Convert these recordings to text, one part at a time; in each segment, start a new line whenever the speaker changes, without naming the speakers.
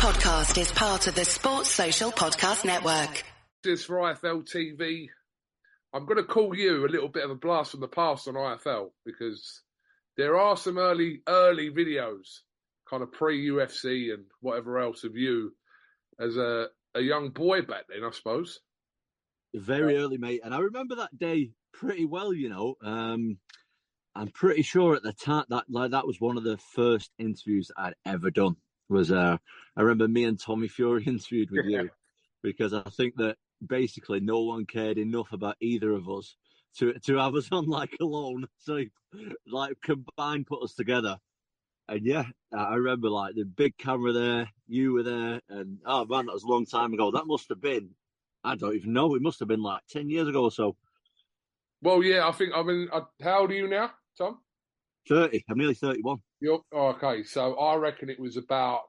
podcast is part of the Sports Social Podcast Network.
This for IFL TV. I'm going to call you a little bit of a blast from the past on IFL because there are some early, early videos, kind of pre UFC and whatever else of you as a, a young boy back then, I suppose.
Very early, mate. And I remember that day pretty well, you know. Um, I'm pretty sure at the time that like that was one of the first interviews I'd ever done. Was uh, I remember me and Tommy Fury interviewed with you because I think that basically no one cared enough about either of us to to have us on like alone. So like combined put us together. And yeah, I remember like the big camera there, you were there, and oh man, that was a long time ago. That must have been, I don't even know, it must have been like 10 years ago or so.
Well, yeah, I think, I mean, uh, how old are you now, Tom?
30, I'm nearly 31.
You're, oh, okay, so I reckon it was about,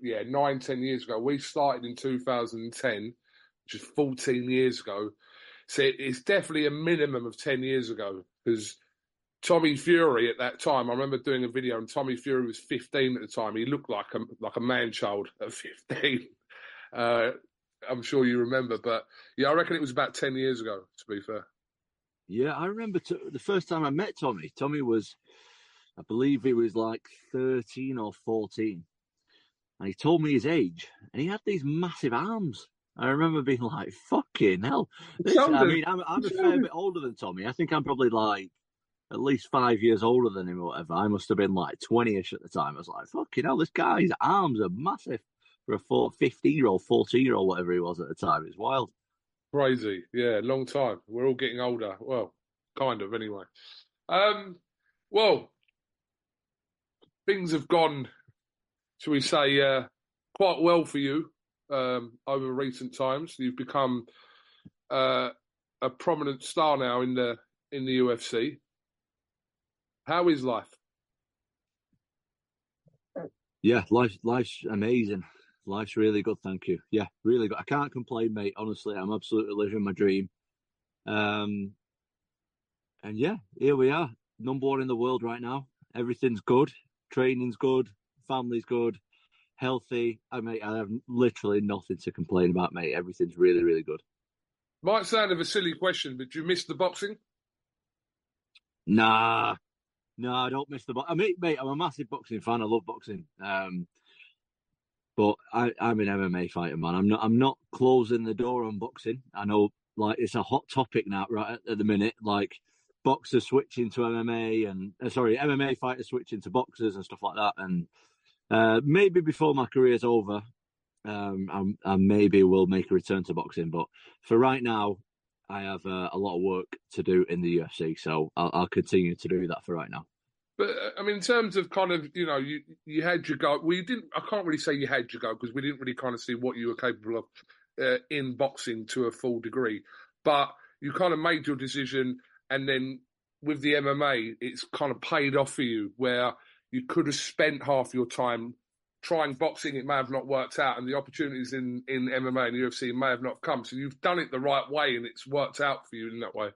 yeah, nine, ten years ago. We started in 2010, which is 14 years ago. So it's definitely a minimum of 10 years ago because Tommy Fury at that time, I remember doing a video and Tommy Fury was 15 at the time. He looked like a, like a man child at 15. Uh, I'm sure you remember, but yeah, I reckon it was about 10 years ago, to be fair.
Yeah, I remember t- the first time I met Tommy. Tommy was, I believe he was like 13 or 14. And he told me his age, and he had these massive arms. I remember being like, fucking hell. This, I mean, I'm, I'm a fair bit older than Tommy. I think I'm probably like at least five years older than him or whatever. I must have been like 20 ish at the time. I was like, fucking hell, this guy's arms are massive for a four, 15 year old, 14 year old, whatever he was at the time. It's wild.
Crazy. Yeah, long time. We're all getting older. Well, kind of anyway. Um, well, things have gone, shall we say, uh, quite well for you um, over recent times. You've become uh, a prominent star now in the in the UFC. How is life?
Yeah, life life's amazing. Life's really good, thank you. Yeah, really good. I can't complain, mate. Honestly, I'm absolutely living my dream. Um, and yeah, here we are, number one in the world right now. Everything's good. Training's good. Family's good. Healthy. I mate, I have literally nothing to complain about, mate. Everything's really, really good.
Might sound of a silly question, but do you miss the boxing?
Nah, no, I don't miss the box. I mean, mate, I'm a massive boxing fan. I love boxing. Um, but I, I'm an MMA fighter, man. I'm not. I'm not closing the door on boxing. I know, like, it's a hot topic now, right at, at the minute. Like, boxers switching to MMA, and uh, sorry, MMA fighters switching to boxers and stuff like that. And uh, maybe before my career's over, um, I, maybe will make a return to boxing. But for right now, I have uh, a lot of work to do in the UFC, so I'll, I'll, continue to do that for right now.
But uh, I mean, in terms of kind of, you know, you you had your go. Well, you didn't. I can't really say you had your go because we didn't really kind of see what you were capable of uh, in boxing to a full degree. But you kind of made your decision, and then with the MMA, it's kind of paid off for you where you could have spent half your time trying boxing, it may have not worked out, and the opportunities in, in MMA and UFC may have not come. So you've done it the right way, and it's worked out for you in that way.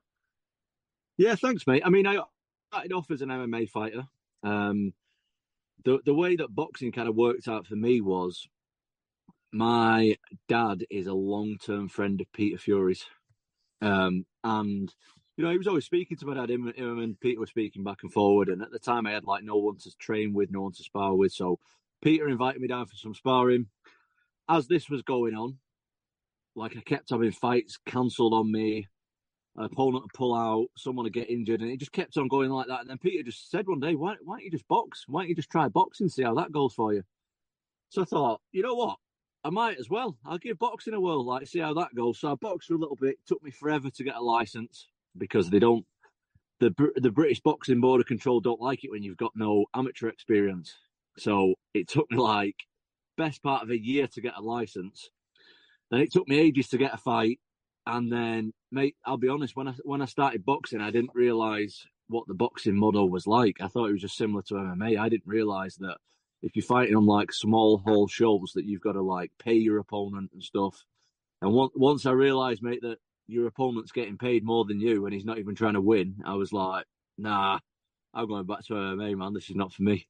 Yeah, thanks, mate. I mean, I started off as an MMA fighter. Um, the the way that boxing kind of worked out for me was my dad is a long term friend of Peter Fury's, um, and you know he was always speaking to my dad. Him, him and Peter were speaking back and forward, and at the time I had like no one to train with, no one to spar with, so Peter invited me down for some sparring. As this was going on, like I kept having fights cancelled on me, an opponent to pull out, someone to get injured, and it just kept on going like that. And then Peter just said one day, why, why don't you just box? Why don't you just try boxing, see how that goes for you? So I thought, you know what? I might as well. I'll give boxing a whirl, like see how that goes. So I boxed for a little bit. It took me forever to get a license because they don't. The the British Boxing Board of Control don't like it when you've got no amateur experience. So it took me like best part of a year to get a license. Then it took me ages to get a fight. And then, mate, I'll be honest, when I when I started boxing, I didn't realise what the boxing model was like. I thought it was just similar to MMA. I didn't realise that if you're fighting on like small hall shows, that you've got to like pay your opponent and stuff. And once once I realised, mate, that your opponent's getting paid more than you and he's not even trying to win, I was like, nah, I'm going back to MMA, man. This is not for me.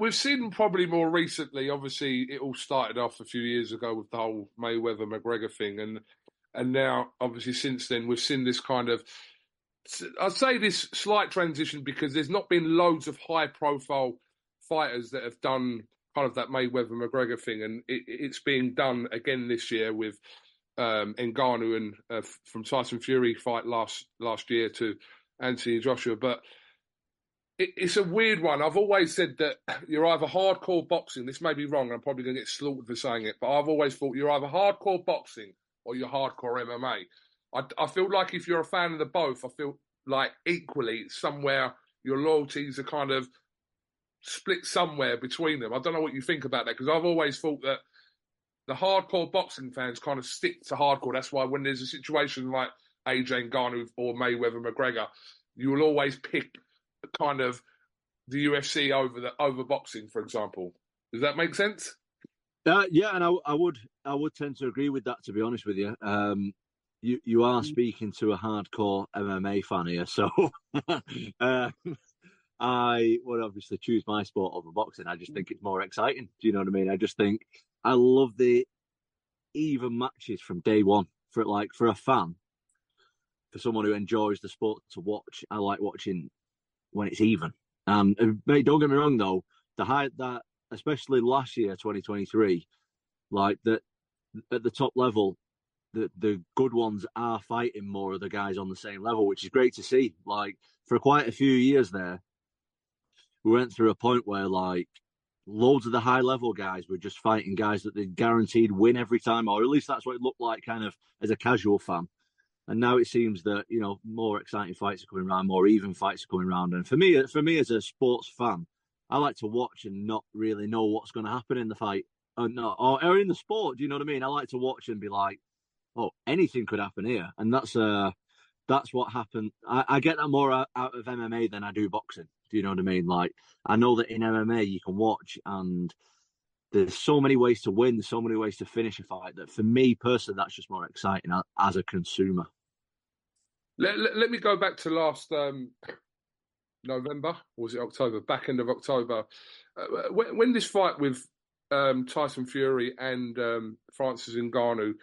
We've seen probably more recently. Obviously, it all started off a few years ago with the whole Mayweather McGregor thing, and and now obviously since then we've seen this kind of. I'd say this slight transition because there's not been loads of high profile fighters that have done kind of that Mayweather McGregor thing, and it, it's being done again this year with um, Ngannou and uh, from Tyson Fury fight last last year to Anthony Joshua, but it, it's a weird one. I've always said that you're either hardcore boxing. This may be wrong, I'm probably going to get slaughtered for saying it, but I've always thought you're either hardcore boxing or you're hardcore MMA. I, I feel like if you're a fan of the both, I feel like equally somewhere your loyalties are kind of split somewhere between them. I don't know what you think about that because I've always thought that the hardcore boxing fans kind of stick to hardcore. That's why when there's a situation like AJ Ngannou or Mayweather McGregor, you will always pick kind of the UFC over the over boxing, for example. Does that make sense?
Uh, yeah, and I, I, would I would tend to agree with that. To be honest with you, um, you you are mm. speaking to a hardcore MMA fan here, so uh, I would obviously choose my sport over boxing. I just think it's more exciting. Do you know what I mean? I just think I love the even matches from day one. For like for a fan, for someone who enjoys the sport to watch, I like watching when it's even. Um, mate, don't get me wrong though, the high that especially last year, 2023, like that at the top level, the the good ones are fighting more of the guys on the same level, which is great to see. Like for quite a few years there, we went through a point where like loads of the high level guys were just fighting guys that they guaranteed win every time, or at least that's what it looked like kind of as a casual fan. And now it seems that you know more exciting fights are coming around, more even fights are coming around. And for me, for me as a sports fan, I like to watch and not really know what's going to happen in the fight, or uh, not, or, or in the sport. Do you know what I mean? I like to watch and be like, oh, anything could happen here, and that's uh that's what happened. I, I get that more out, out of MMA than I do boxing. Do you know what I mean? Like I know that in MMA you can watch and there's so many ways to win, so many ways to finish a fight that for me personally, that's just more exciting as a consumer.
Let, let, let me go back to last um, November, or was it October? Back end of October, uh, when, when, this fight with um, Tyson Fury and um, Francis Ngannou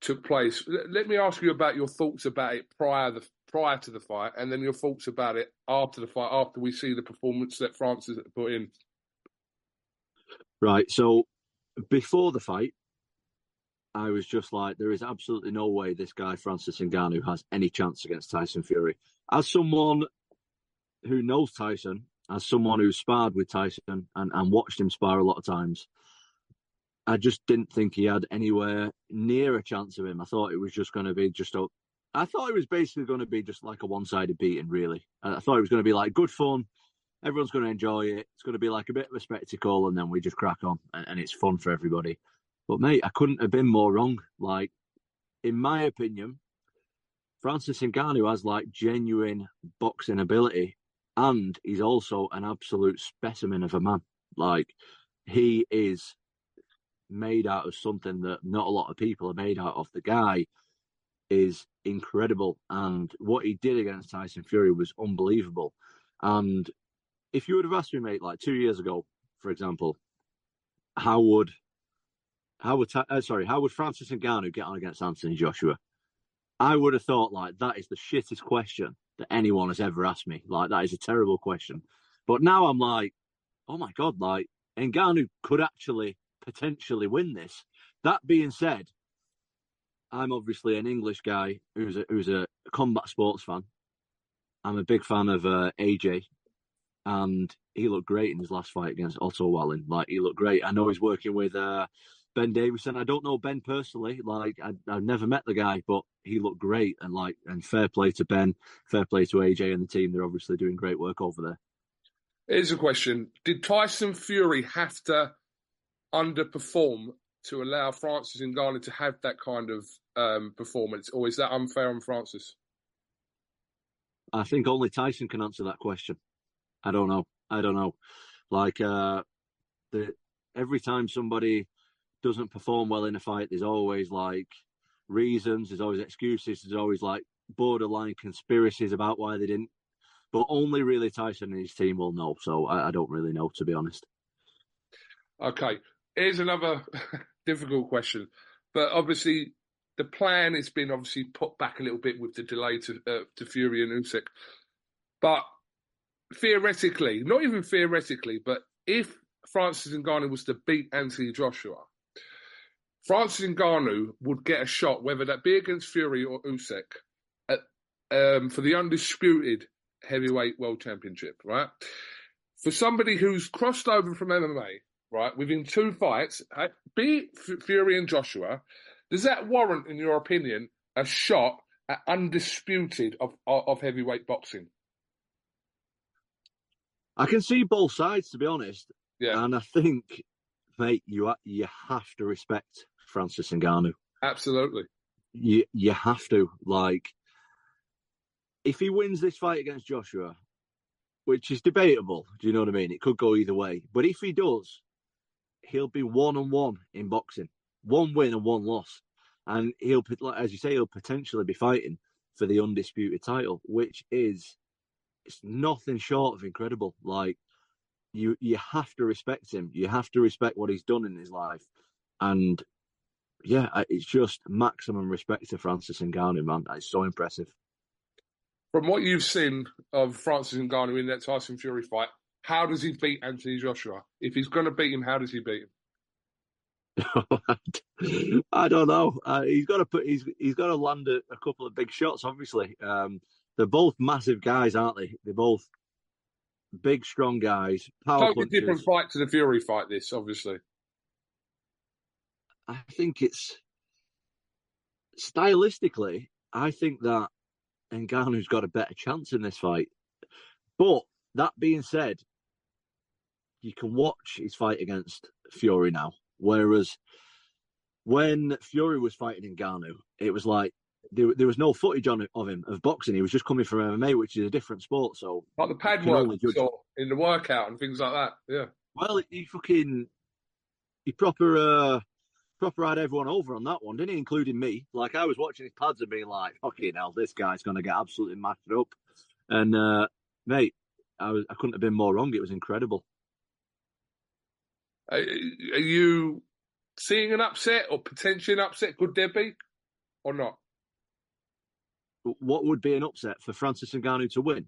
took place. Let, let, me ask you about your thoughts about it prior the prior to the fight, and then your thoughts about it after the fight, after we see the performance that Francis put in.
Right. So before the fight, I was just like, there is absolutely no way this guy, Francis Ngannou, has any chance against Tyson Fury. As someone who knows Tyson, as someone who's sparred with Tyson and, and watched him spar a lot of times, I just didn't think he had anywhere near a chance of him. I thought it was just going to be just a. I thought it was basically going to be just like a one-sided beating. Really, I thought it was going to be like good fun. Everyone's going to enjoy it. It's going to be like a bit of a spectacle, and then we just crack on, and, and it's fun for everybody. But mate, I couldn't have been more wrong. Like, in my opinion, Francis Ngannou has like genuine boxing ability, and he's also an absolute specimen of a man. Like, he is made out of something that not a lot of people are made out of. The guy is incredible, and what he did against Tyson Fury was unbelievable. And if you would have asked me, mate, like two years ago, for example, how would how would uh, sorry, how would Francis Ngannou get on against Anthony Joshua? I would have thought like that is the shittest question that anyone has ever asked me. Like that is a terrible question. But now I'm like, oh my god, like Ngannou could actually potentially win this. That being said, I'm obviously an English guy who's a, who's a combat sports fan. I'm a big fan of uh, AJ, and he looked great in his last fight against Otto Wallin. Like he looked great. I know he's working with uh, Ben Davison. I don't know Ben personally. Like I, have never met the guy, but he looked great. And like, and fair play to Ben, fair play to AJ and the team. They're obviously doing great work over there.
Here's a question: Did Tyson Fury have to underperform to allow Francis Ngannou to have that kind of um, performance, or is that unfair on Francis?
I think only Tyson can answer that question. I don't know. I don't know. Like uh, the every time somebody doesn't perform well in a fight, there's always like reasons, there's always excuses, there's always like borderline conspiracies about why they didn't. But only really Tyson and his team will know. So I, I don't really know, to be honest.
Okay, here's another difficult question, but obviously the plan has been obviously put back a little bit with the delay to uh, to Fury and Usyk, but theoretically, not even theoretically, but if Francis Ngannou was to beat Anthony Joshua, Francis Ngannou would get a shot, whether that be against Fury or Usyk, at, um, for the undisputed heavyweight world championship, right? For somebody who's crossed over from MMA, right, within two fights, be it Fury and Joshua, does that warrant, in your opinion, a shot at undisputed of, of heavyweight boxing?
I can see both sides, to be honest.
Yeah.
And I think, mate, you you have to respect Francis Ngannou.
Absolutely.
You you have to like. If he wins this fight against Joshua, which is debatable, do you know what I mean? It could go either way. But if he does, he'll be one on one in boxing, one win and one loss, and he'll, as you say, he'll potentially be fighting for the undisputed title, which is it's nothing short of incredible. Like you, you have to respect him. You have to respect what he's done in his life, and yeah, it's just maximum respect to Francis Ngannou, man. It's so impressive.
From what you've seen of Francis Ngannou in that Tyson Fury fight, how does he beat Anthony Joshua? If he's going to beat him, how does he beat
him? I don't know. Uh, he's got to put. He's he's got to land a, a couple of big shots. Obviously, um, they're both massive guys, aren't they? They're both big, strong guys. Power
totally different fight to the Fury fight. This obviously.
I think it's stylistically. I think that Ngannou's got a better chance in this fight. But that being said, you can watch his fight against Fury now. Whereas when Fury was fighting in Ngannou, it was like there, there was no footage on of him of boxing. He was just coming from MMA, which is a different sport. So
like the pad work in the workout and things like that. Yeah.
Well, he fucking he proper uh proper had everyone over on that one, didn't he? Including me. Like I was watching his pads and being like, "Fucking hell, this guy's gonna get absolutely mashed up." And uh, mate, I was I couldn't have been more wrong. It was incredible.
Are, are you seeing an upset or potentially an upset? Could there be, or not?
What would be an upset for Francis Ngannou to win?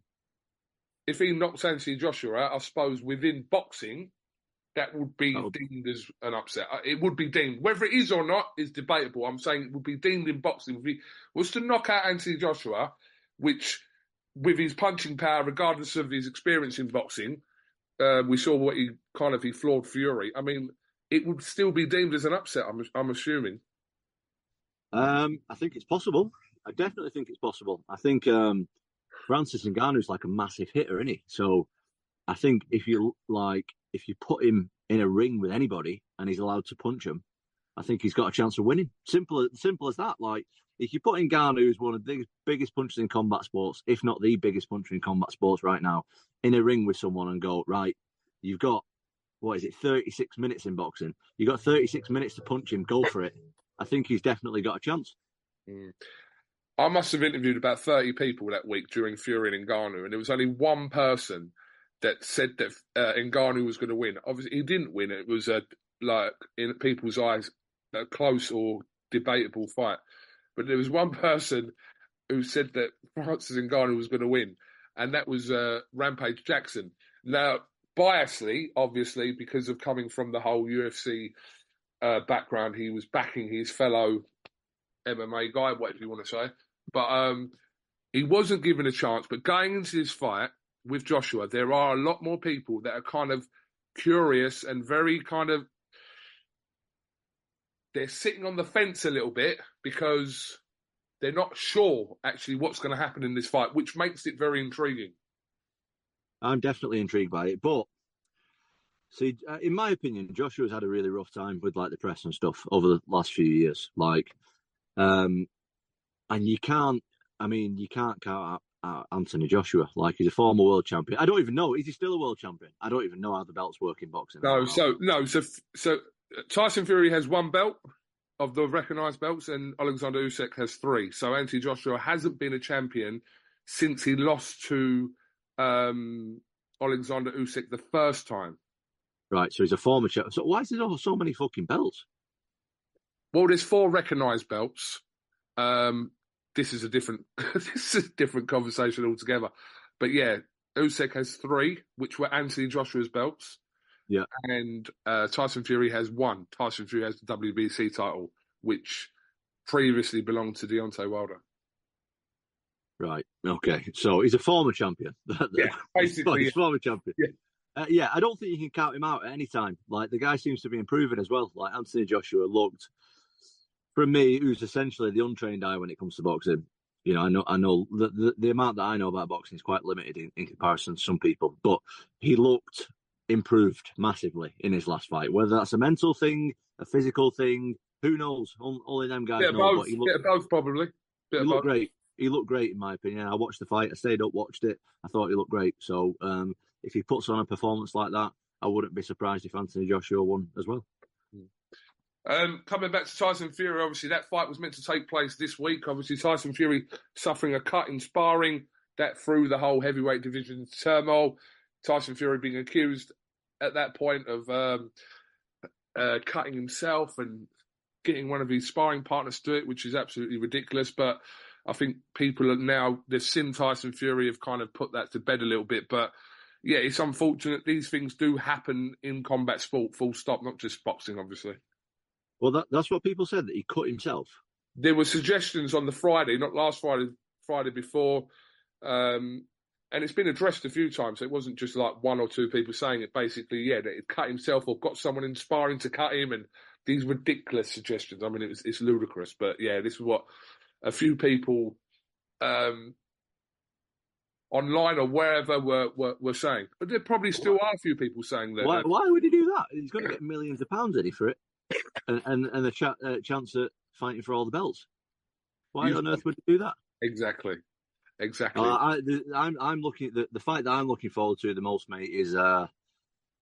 If he knocks Anthony Joshua out, I suppose within boxing, that would be deemed as an upset. Uh, it would be deemed. Whether it is or not is debatable. I'm saying it would be deemed in boxing. If he was to knock out Anthony Joshua, which with his punching power, regardless of his experience in boxing, uh, we saw what he kind of he floored Fury. I mean, it would still be deemed as an upset. I'm, I'm assuming.
Um, I think it's possible. I definitely think it's possible. I think um, Francis Ngannou is like a massive hitter, isn't he? So I think if you like, if you put him in a ring with anybody and he's allowed to punch him, I think he's got a chance of winning. Simple, simple as that. Like if you put in Ngannou, who's one of the biggest punchers in combat sports, if not the biggest puncher in combat sports right now, in a ring with someone and go right, you've got what is it, 36 minutes in boxing? You've got 36 minutes to punch him. Go for it. I think he's definitely got a chance.
Mm. I must have interviewed about 30 people that week during Fury and Ngannou, and there was only one person that said that uh, Ngannou was going to win. Obviously, he didn't win. It was a like in people's eyes a close or debatable fight. But there was one person who said that Francis Ngannou was going to win, and that was uh, Rampage Jackson. Now, biasly, obviously, because of coming from the whole UFC uh, background, he was backing his fellow MMA guy, whatever you want to say. But um, he wasn't given a chance. But going into this fight with Joshua, there are a lot more people that are kind of curious and very kind of they're sitting on the fence a little bit because they're not sure actually what's going to happen in this fight, which makes it very intriguing.
I'm definitely intrigued by it, but see, uh, in my opinion, Joshua's had a really rough time with like the press and stuff over the last few years. Like, um, and you can't. I mean, you can't count out Anthony Joshua. Like he's a former world champion. I don't even know. Is he still a world champion? I don't even know how the belts work in boxing.
No, so no, so so Tyson Fury has one belt of the recognised belts, and Alexander Usyk has three. So Anthony Joshua hasn't been a champion since he lost to um, Alexander Usyk the first time.
Right, so he's a former champion. So why is there so many fucking belts?
Well, there's four recognised belts. Um, this is a different this is a different conversation altogether. But yeah, Usyk has three, which were Anthony Joshua's belts.
Yeah.
And uh, Tyson Fury has one. Tyson Fury has the WBC title, which previously belonged to Deontay Wilder.
Right. Okay. So he's a former champion.
Yeah, basically.
he's a former champion.
Yeah.
Uh, yeah, I don't think you can count him out at any time. Like the guy seems to be improving as well. Like Anthony Joshua looked, for me, who's essentially the untrained eye when it comes to boxing. You know, I know, I know the the, the amount that I know about boxing is quite limited in, in comparison to some people, but he looked improved massively in his last fight. Whether that's a mental thing, a physical thing, who knows? Only them guys
Yeah,
know.
both.
He looked,
Bit of both, probably. Bit
he looked
both.
great. He looked great in my opinion. I watched the fight. I stayed up, watched it. I thought he looked great. So um, if he puts on a performance like that, I wouldn't be surprised if Anthony Joshua won as well.
Um, coming back to Tyson Fury, obviously that fight was meant to take place this week. Obviously, Tyson Fury suffering a cut in sparring that threw the whole heavyweight division into turmoil. Tyson Fury being accused at that point of um, uh, cutting himself and getting one of his sparring partners to it, which is absolutely ridiculous. But I think people are now they've seen Tyson Fury have kind of put that to bed a little bit. But yeah, it's unfortunate these things do happen in combat sport. Full stop, not just boxing, obviously.
Well, that, that's what people said that he cut himself.
there were suggestions on the Friday, not last Friday, Friday before, um, and it's been addressed a few times. So it wasn't just like one or two people saying it. Basically, yeah, that he cut himself or got someone inspiring to cut him, and these ridiculous suggestions. I mean, it was it's ludicrous, but yeah, this is what a few people um, online or wherever were, were were saying. But there probably still are a few people saying that.
Why, why would he do that? He's going to get millions of pounds it for it, and and, and the cha- uh, chance at fighting for all the belts. Why
You-
on earth would he do that?
Exactly, exactly.
Uh, I, the, I'm I'm looking the, the fight that I'm looking forward to the most, mate, is uh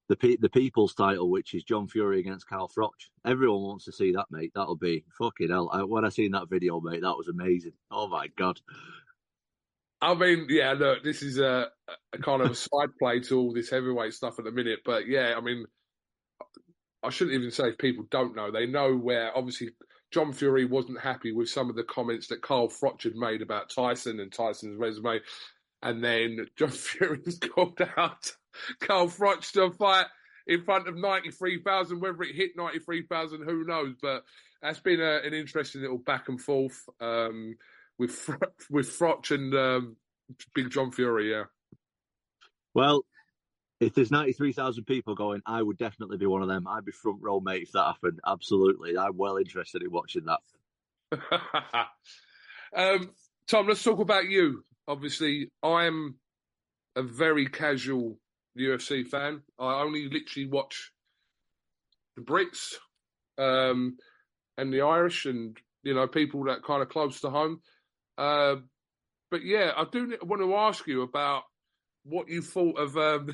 the pe- the people's title, which is John Fury against Carl Froch. Everyone wants to see that, mate. That'll be fucking hell. I, when I seen that video, mate, that was amazing. Oh my god.
I mean, yeah, look, this is a, a kind of a side play to all this heavyweight stuff at the minute, but yeah, I mean, I shouldn't even say if people don't know. They know where obviously John Fury wasn't happy with some of the comments that Carl Froch had made about Tyson and Tyson's resume, and then John Fury's called out Carl Froch to fight in front of ninety three thousand. Whether it hit ninety three thousand, who knows? But that's been a, an interesting little back and forth. Um, with with Froch and um, Big John Fury. Yeah,
Well, if there's 93,000 people going, I would definitely be one of them. I'd be front row, mate, if that happened. Absolutely. I'm well interested in watching that.
um, Tom, let's talk about you. Obviously, I'm a very casual UFC fan. I only literally watch the Brits um, and the Irish, and you know people that kind of close to home. Uh, but yeah, I do want to ask you about what you thought of um,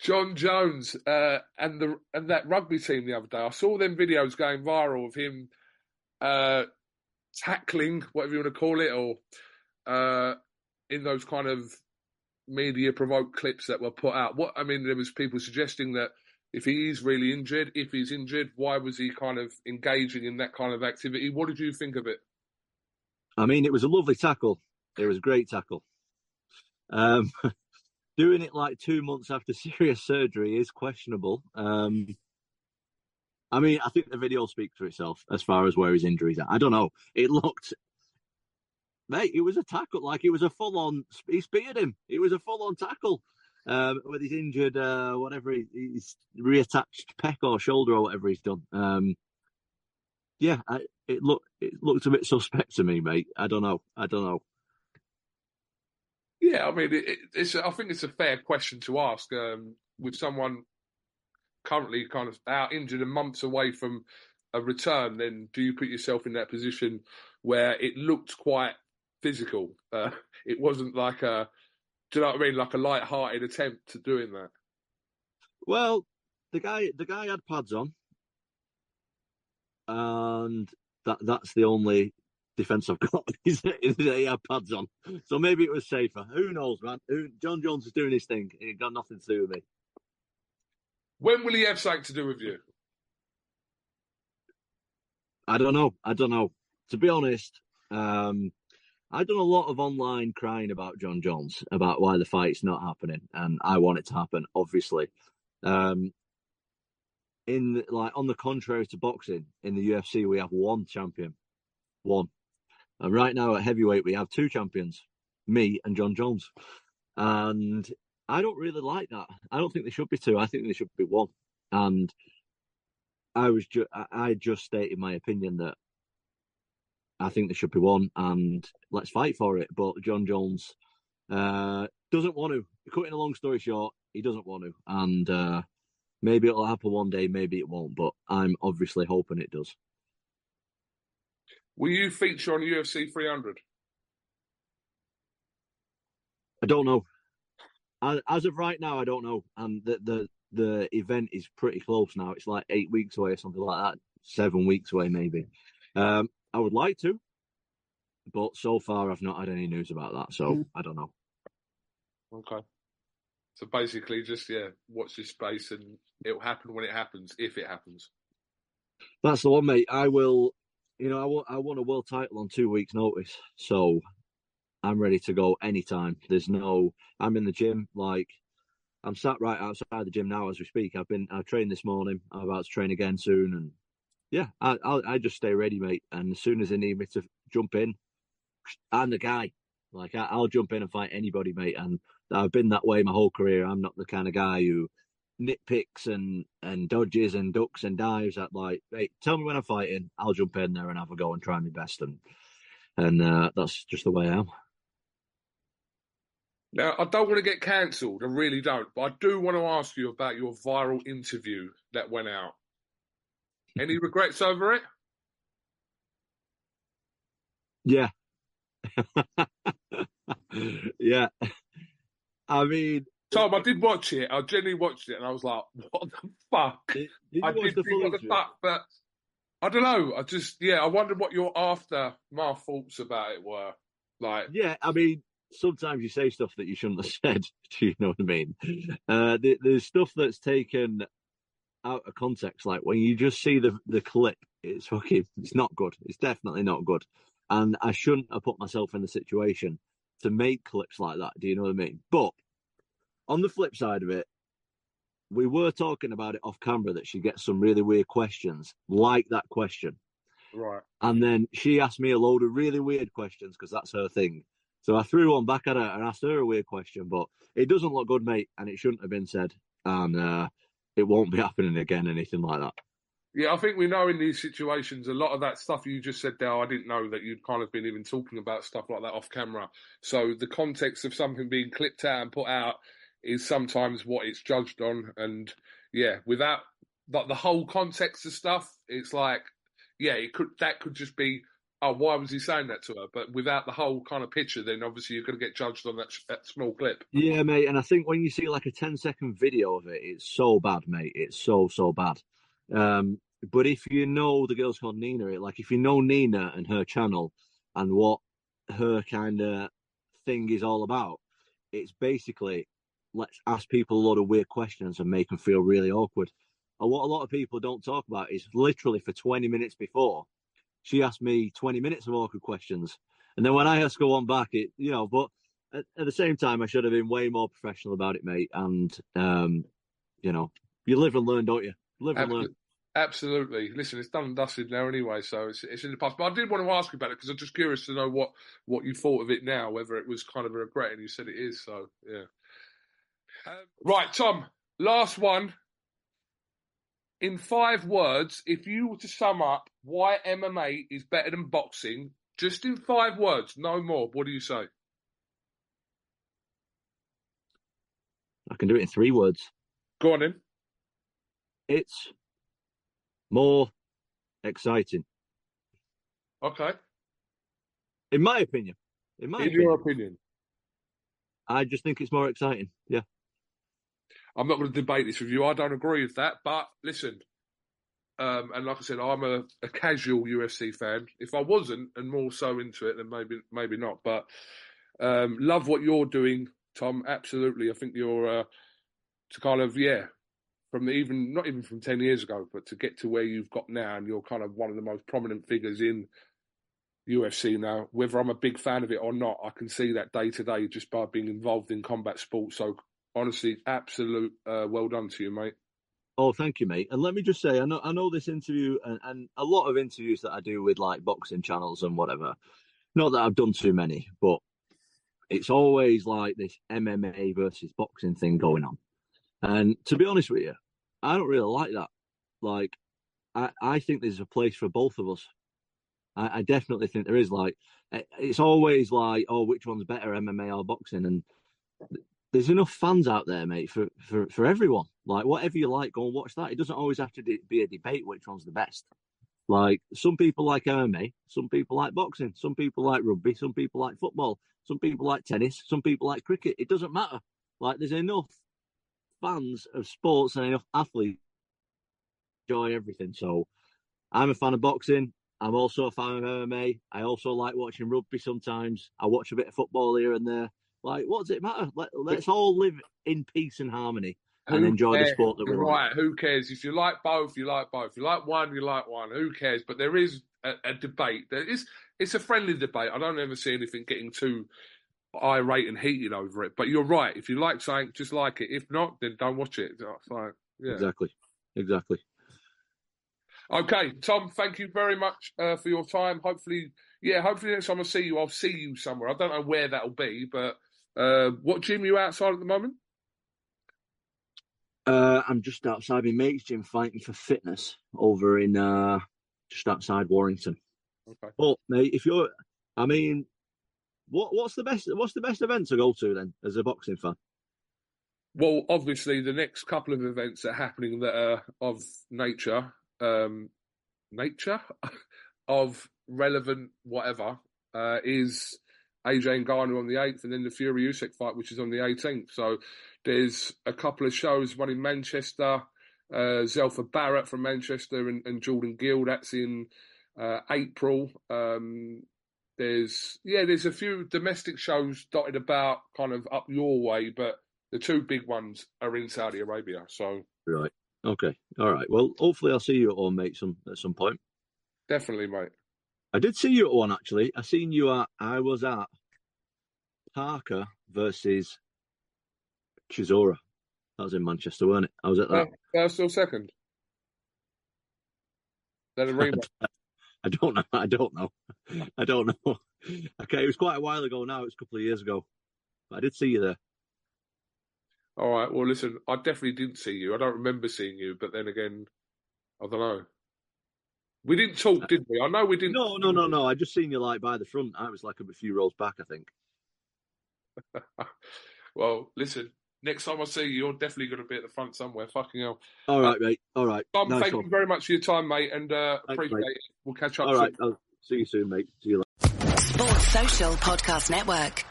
Jon Jones uh, and the and that rugby team the other day. I saw them videos going viral of him uh, tackling, whatever you want to call it, or uh, in those kind of media provoked clips that were put out. What I mean, there was people suggesting that if he is really injured, if he's injured, why was he kind of engaging in that kind of activity? What did you think of it?
I mean, it was a lovely tackle. It was a great tackle. Um, doing it like two months after serious surgery is questionable. Um, I mean, I think the video speaks for itself as far as where his injuries are. I don't know. It looked, mate, it was a tackle. Like it was a full on, he speared him. It was a full on tackle. Um, with his injured, uh, whatever, he, he's reattached pec or shoulder or whatever he's done. Um, yeah, I, it looked it looked a bit suspect to me, mate. I don't know. I don't know.
Yeah, I mean, it, it's. I think it's a fair question to ask um, with someone currently kind of out injured and months away from a return. Then do you put yourself in that position where it looked quite physical? Uh, it wasn't like a, do you know what I mean? Like a light-hearted attempt to doing that.
Well, the guy the guy had pads on, and that that's the only defense I've got is he had pads on. So maybe it was safer. Who knows, man? Who, Jon Jones is doing his thing. It got nothing to do with me.
When will he have something to do with you?
I don't know. I don't know. To be honest, um, I've done a lot of online crying about Jon Jones about why the fight's not happening, and I want it to happen, obviously. Um, in like on the contrary to boxing, in the UFC we have one champion, one, and right now at heavyweight we have two champions, me and Jon Jones, and I don't really like that. I don't think there should be two. I think there should be one, and I was just I just stated my opinion that I think there should be one, and let's fight for it. But Jon Jones uh, doesn't want to. Cutting a long story short, he doesn't want to, and uh, maybe it'll happen one day, maybe it won't. But I'm obviously hoping it does.
Will you feature on UFC 300?
I don't know. As of right now, I don't know. And the the the event is pretty close now. It's like eight weeks away or something like that. Seven weeks away, maybe. Um, I would like to, but so far I've not had any news about that, so mm. I don't know.
Okay. So basically, just yeah, watch this space, and it'll happen when it happens, if it happens.
That's the one, mate. I will. You know, I want I won a world title on two weeks' notice, so I'm ready to go anytime. There's no. I'm in the gym, like I'm sat right outside the gym now as we speak. I've been I trained this morning. I'm about to train again soon, and yeah, I I'll, I just stay ready, mate. And as soon as they need me to jump in, I'm the guy. Like I, will jump in and fight anybody, mate. And I've been that way my whole career. I'm not the kind of guy who nitpicks and and dodges and ducks and dives. At like, hey, tell me when I'm fighting, I'll jump in there and have a go and try my best. And and uh, that's just the way I am.
Now, I don't want to get cancelled. I really don't. But I do want to ask you about your viral interview that went out. Any regrets over it?
Yeah. yeah. I mean,
Tom, I did watch it. I genuinely watched it, and I was like, "What the fuck?" Did, did I did think, of the fuck?" But I don't know. I just, yeah, I wonder what your aftermath thoughts about it were. Like,
yeah, I mean, sometimes you say stuff that you shouldn't have said. Do you know what I mean? Uh, the, there's stuff that's taken out of context. Like when you just see the the clip, it's fucking, it's not good. It's definitely not good. And I shouldn't have put myself in the situation to make clips like that. Do you know what I mean? But on the flip side of it, we were talking about it off camera that she gets some really weird questions, like that question.
Right.
And then she asked me a load of really weird questions because that's her thing. So I threw one back at her and asked her a weird question, but it doesn't look good, mate, and it shouldn't have been said. And uh, it won't be happening again, anything like that.
Yeah, I think we know in these situations a lot of that stuff you just said there. I didn't know that you'd kind of been even talking about stuff like that off camera. So the context of something being clipped out and put out is sometimes what it's judged on. And yeah, without like the whole context of stuff, it's like yeah, it could that could just be oh, why was he saying that to her? But without the whole kind of picture, then obviously you're going to get judged on that, that small clip.
Yeah, mate. And I think when you see like a 10 second video of it, it's so bad, mate. It's so, so bad. Um, but if you know the girl's called Nina, like if you know Nina and her channel and what her kind of thing is all about, it's basically let's ask people a lot of weird questions and make them feel really awkward. And what a lot of people don't talk about is literally for 20 minutes before, she asked me 20 minutes of awkward questions. And then when I asked her one back, it, you know, but at, at the same time, I should have been way more professional about it, mate. And, um, you know, you live and learn, don't you? Live and learn.
Absolutely. Listen, it's done and dusted now anyway, so it's, it's in the past. But I did want to ask you about it because I'm just curious to know what, what you thought of it now, whether it was kind of a regret, and you said it is. So, yeah. Um, right, Tom, last one in five words, if you were to sum up why MMA is better than boxing, just in five words, no more, what do you say?
I can do it in three words.
Go on in.
It's more exciting.
Okay.
In my opinion. In my
in
opinion.
your opinion.
I just think it's more exciting. Yeah.
I'm not going to debate this with you. I don't agree with that. But listen, um, and like I said, I'm a, a, casual UFC fan. If I wasn't, and more so into it, then maybe maybe not. But um, love what you're doing, Tom. Absolutely, I think you're uh, to kind of yeah from the, even not even from ten years ago, but to get to where you've got now, and you're kind of one of the most prominent figures in UFC now. Whether I'm a big fan of it or not, I can see that day to day just by being involved in combat sports. So honestly, absolute uh, well done to you, mate.
Oh, thank you, mate. And let me just say, I know I know this interview and, and a lot of interviews that I do with like boxing channels and whatever. Not that I've done too many, but it's always like this MMA versus boxing thing going on. And to be honest with you, I don't really like that. Like, I, I think there's a place for both of us. I, I definitely think there is. Like, it's always like, oh, which one's better, MMA or boxing? And there's enough fans out there, mate, for, for, for everyone. Like, whatever you like, go and watch that. It doesn't always have to be a debate which one's the best. Like, some people like MMA, some people like boxing, some people like rugby, some people like football, some people like tennis, some people like cricket. It doesn't matter. Like, there's enough fans of sports and enough athletes enjoy everything. So, I'm a fan of boxing. I'm also a fan of MMA. I also like watching rugby sometimes. I watch a bit of football here and there. Like, what does it matter? Let, us all live in peace and harmony and enjoy cares? the sport that we
right. Who cares? If you like both, you like both. If you like one, you like one. Who cares? But there is a, a debate. There is. It's a friendly debate. I don't ever see anything getting too irate and heated over it. But you're right. If you like something, just like it. If not, then don't watch it. Like, yeah.
Exactly. Exactly.
Okay, Tom. Thank you very much uh, for your time. Hopefully, yeah. Hopefully next time I see you, I'll see you somewhere. I don't know where that'll be, but uh, what gym are you outside at the moment?
Uh, I'm just outside my mate's gym fighting for fitness over in uh, just outside Warrington. Okay. But mate, if you're, I mean, what what's the best what's the best event to go to then as a boxing fan?
Well, obviously the next couple of events are happening that are of nature, um, nature, of relevant whatever uh, is AJ Ngannou on the 8th, and then the Fury Usyk fight, which is on the 18th. So there's a couple of shows, one in Manchester, uh, Zelfa Barrett from Manchester, and, and Jordan Gill. That's in uh, April. Um, there's yeah, there's a few domestic shows dotted about, kind of up your way, but the two big ones are in Saudi Arabia. So
right, okay, all right. Well, hopefully I'll see you one, mate, some at some point.
Definitely, mate.
I did see you at one actually. I seen you at. I was at Parker versus Chisora. That was in Manchester, weren't it? I was at that. Uh,
that was still second. That a rematch.
I don't know. I don't know. I don't know. Okay, it was quite a while ago now. It was a couple of years ago. But I did see you there.
All right. Well, listen, I definitely didn't see you. I don't remember seeing you, but then again, I don't know. We didn't talk, did we? I know we didn't.
No, no, no, no. I just seen you like by the front. I was like a few rolls back, I think.
well, listen. Next time I see you, you're definitely going to be at the front somewhere. Fucking hell.
All right, uh, mate. All right.
Tom, nice thank one. you very much for your time, mate, and uh, Thanks, appreciate mate. it. We'll catch up.
All
soon. right.
I'll see you soon, mate. See you later. Sports Social Podcast Network.